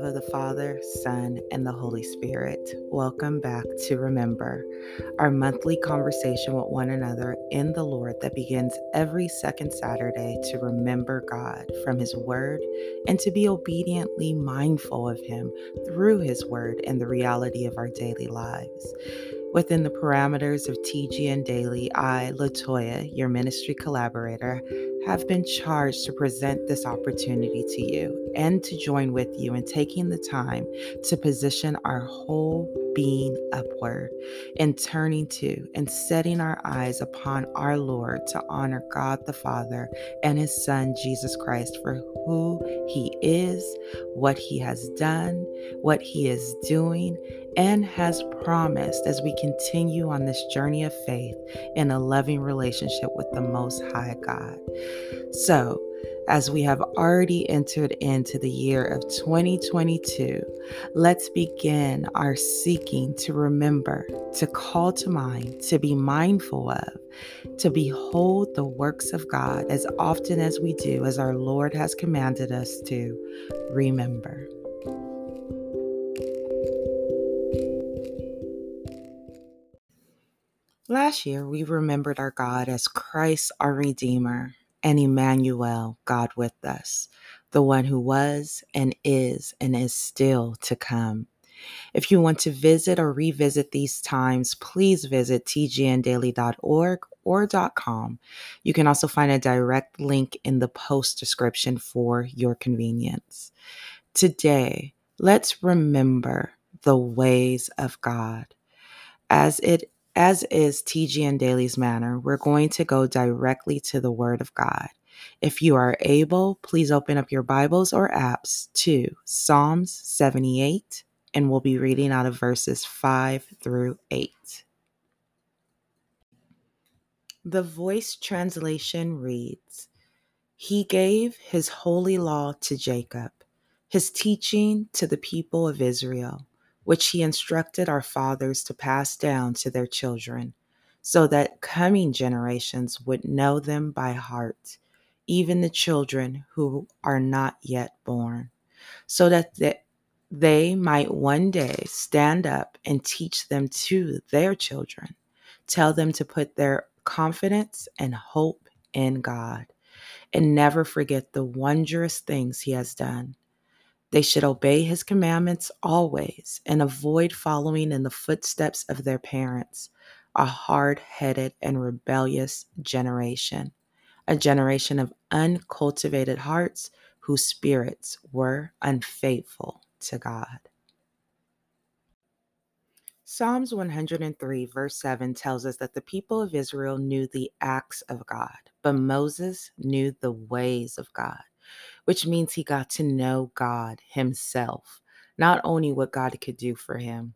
love of the Father, Son, and the Holy Spirit, welcome back to Remember, our monthly conversation with one another in the Lord that begins every second Saturday to remember God from His Word and to be obediently mindful of Him through His Word and the reality of our daily lives. Within the parameters of TGN Daily, I, Latoya, your ministry collaborator, have been charged to present this opportunity to you and to join with you in taking the time to position our whole being upward and turning to and setting our eyes upon our Lord to honor God the Father and His Son Jesus Christ for who He is, what He has done, what He is doing, and has promised as we continue on this journey of faith in a loving relationship with the Most High God. So, as we have already entered into the year of 2022, let's begin our seeking to remember, to call to mind, to be mindful of, to behold the works of God as often as we do, as our Lord has commanded us to remember. Last year, we remembered our God as Christ, our Redeemer, and Emmanuel, God with us, the one who was and is and is still to come. If you want to visit or revisit these times, please visit tgndaily.org or .com. You can also find a direct link in the post description for your convenience. Today, let's remember the ways of God. As it as is TGN Daily's manner, we're going to go directly to the Word of God. If you are able, please open up your Bibles or apps to Psalms 78, and we'll be reading out of verses 5 through 8. The voice translation reads He gave his holy law to Jacob, his teaching to the people of Israel which he instructed our fathers to pass down to their children, so that coming generations would know them by heart, even the children who are not yet born, so that they might one day stand up and teach them to their children, tell them to put their confidence and hope in God, and never forget the wondrous things he has done they should obey his commandments always and avoid following in the footsteps of their parents, a hard headed and rebellious generation, a generation of uncultivated hearts whose spirits were unfaithful to God. Psalms 103, verse 7 tells us that the people of Israel knew the acts of God, but Moses knew the ways of God which means he got to know God himself, not only what God could do for him.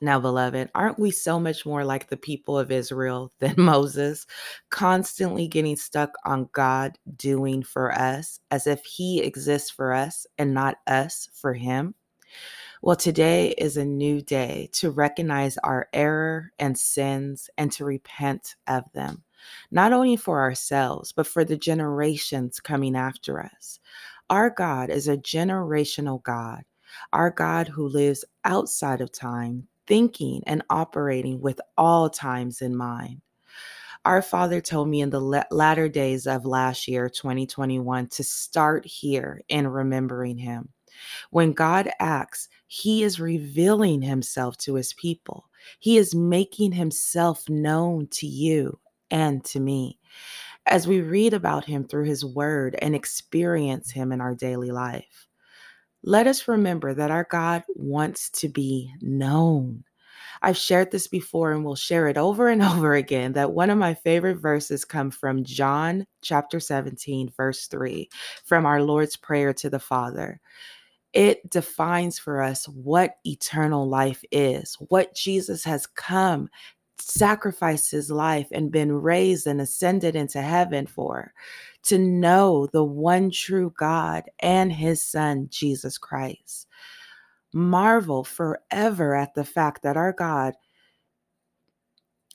Now, beloved, aren't we so much more like the people of Israel than Moses, constantly getting stuck on God doing for us as if he exists for us and not us for him? Well, today is a new day to recognize our error and sins and to repent of them not only for ourselves, but for the generations coming after us. Our God is a generational God, our God who lives outside of time, thinking and operating with all times in mind. Our Father told me in the latter days of last year, 2021, to start here in remembering Him. When God acts, He is revealing Himself to His people. He is making Himself known to you and to me as we read about him through his word and experience him in our daily life. Let us remember that our God wants to be known. I've shared this before and will share it over and over again that one of my favorite verses come from John chapter 17 verse 3 from our Lord's prayer to the Father. It defines for us what eternal life is, what Jesus has come sacrificed his life and been raised and ascended into heaven for, to know the one true God and his Son, Jesus Christ. Marvel forever at the fact that our God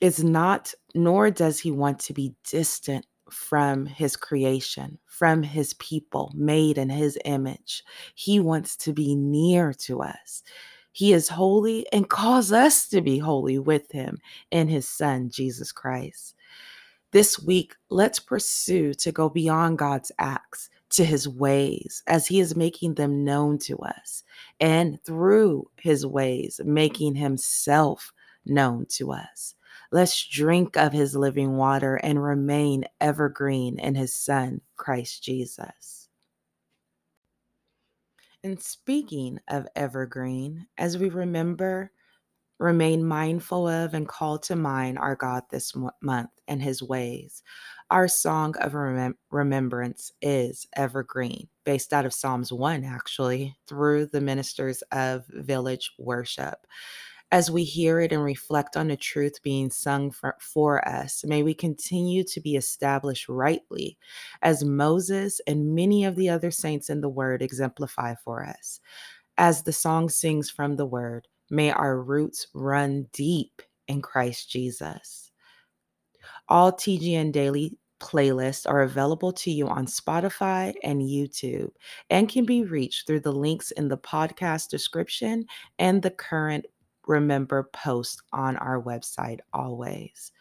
is not, nor does he want to be distant from his creation, from his people, made in his image. He wants to be near to us. He is holy and calls us to be holy with him in his son, Jesus Christ. This week, let's pursue to go beyond God's acts to his ways as he is making them known to us, and through his ways, making himself known to us. Let's drink of his living water and remain evergreen in his Son, Christ Jesus. And speaking of evergreen, as we remember, remain mindful of, and call to mind our God this month and his ways, our song of remem- remembrance is evergreen, based out of Psalms 1, actually, through the ministers of village worship as we hear it and reflect on the truth being sung for, for, us, may we continue to be established rightly, as Moses and many of the other saints in the Word exemplify for us. As the song sings from the Word, may our roots run deep in Christ Jesus. All TGN Daily playlists are available to you on Spotify and YouTube and can be reached through the links in the podcast description and the current remember post on our website always.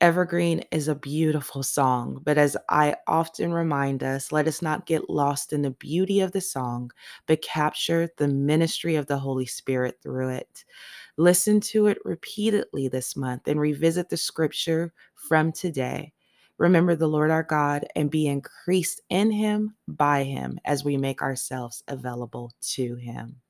Evergreen is a beautiful song, but as I often remind us, let us not get lost in the beauty of the song, but capture the ministry of the Holy Spirit through it. Listen to it repeatedly this month and revisit the scripture from today. Remember the Lord our God and be increased in Him by Him as we make ourselves available to Him.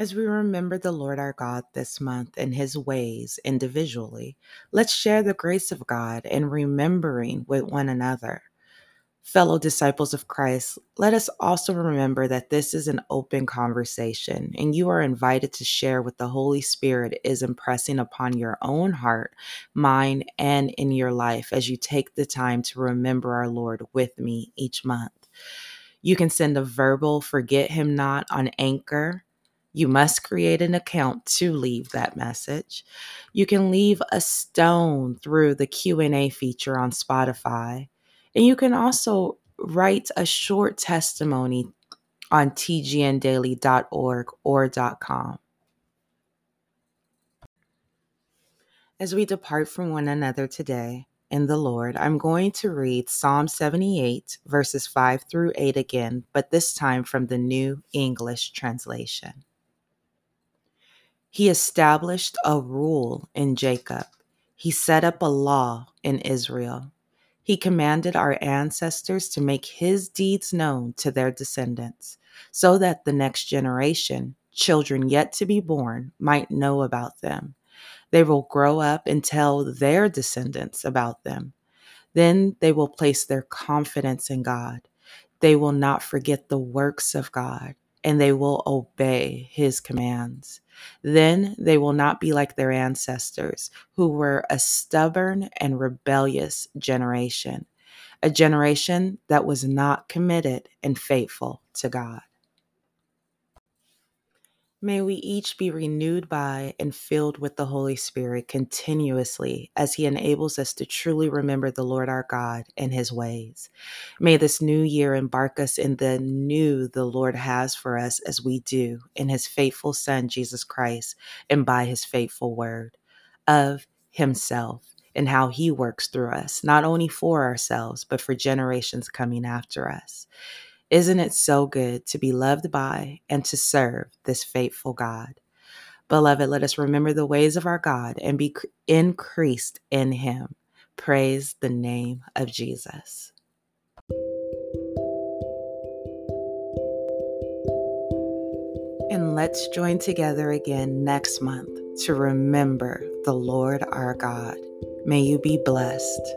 As we remember the Lord our God this month and his ways individually, let's share the grace of God in remembering with one another. Fellow disciples of Christ, let us also remember that this is an open conversation and you are invited to share what the Holy Spirit is impressing upon your own heart, mind, and in your life as you take the time to remember our Lord with me each month. You can send a verbal forget him not on Anchor you must create an account to leave that message. You can leave a stone through the Q&A feature on Spotify. And you can also write a short testimony on tgndaily.org or .com. As we depart from one another today in the Lord, I'm going to read Psalm 78, verses 5 through 8 again, but this time from the New English Translation. He established a rule in Jacob. He set up a law in Israel. He commanded our ancestors to make his deeds known to their descendants, so that the next generation, children yet to be born, might know about them. They will grow up and tell their descendants about them. Then they will place their confidence in God. They will not forget the works of God and they will obey his commands. Then they will not be like their ancestors, who were a stubborn and rebellious generation, a generation that was not committed and faithful to God. May we each be renewed by and filled with the Holy Spirit continuously as He enables us to truly remember the Lord our God and His ways. May this new year embark us in the new the Lord has for us as we do in His faithful Son, Jesus Christ, and by His faithful word of Himself and how He works through us, not only for ourselves, but for generations coming after us. Isn't it so good to be loved by and to serve this faithful God? Beloved, let us remember the ways of our God and be increased in Him. Praise the name of Jesus. And let's join together again next month to remember the Lord our God. May you be blessed.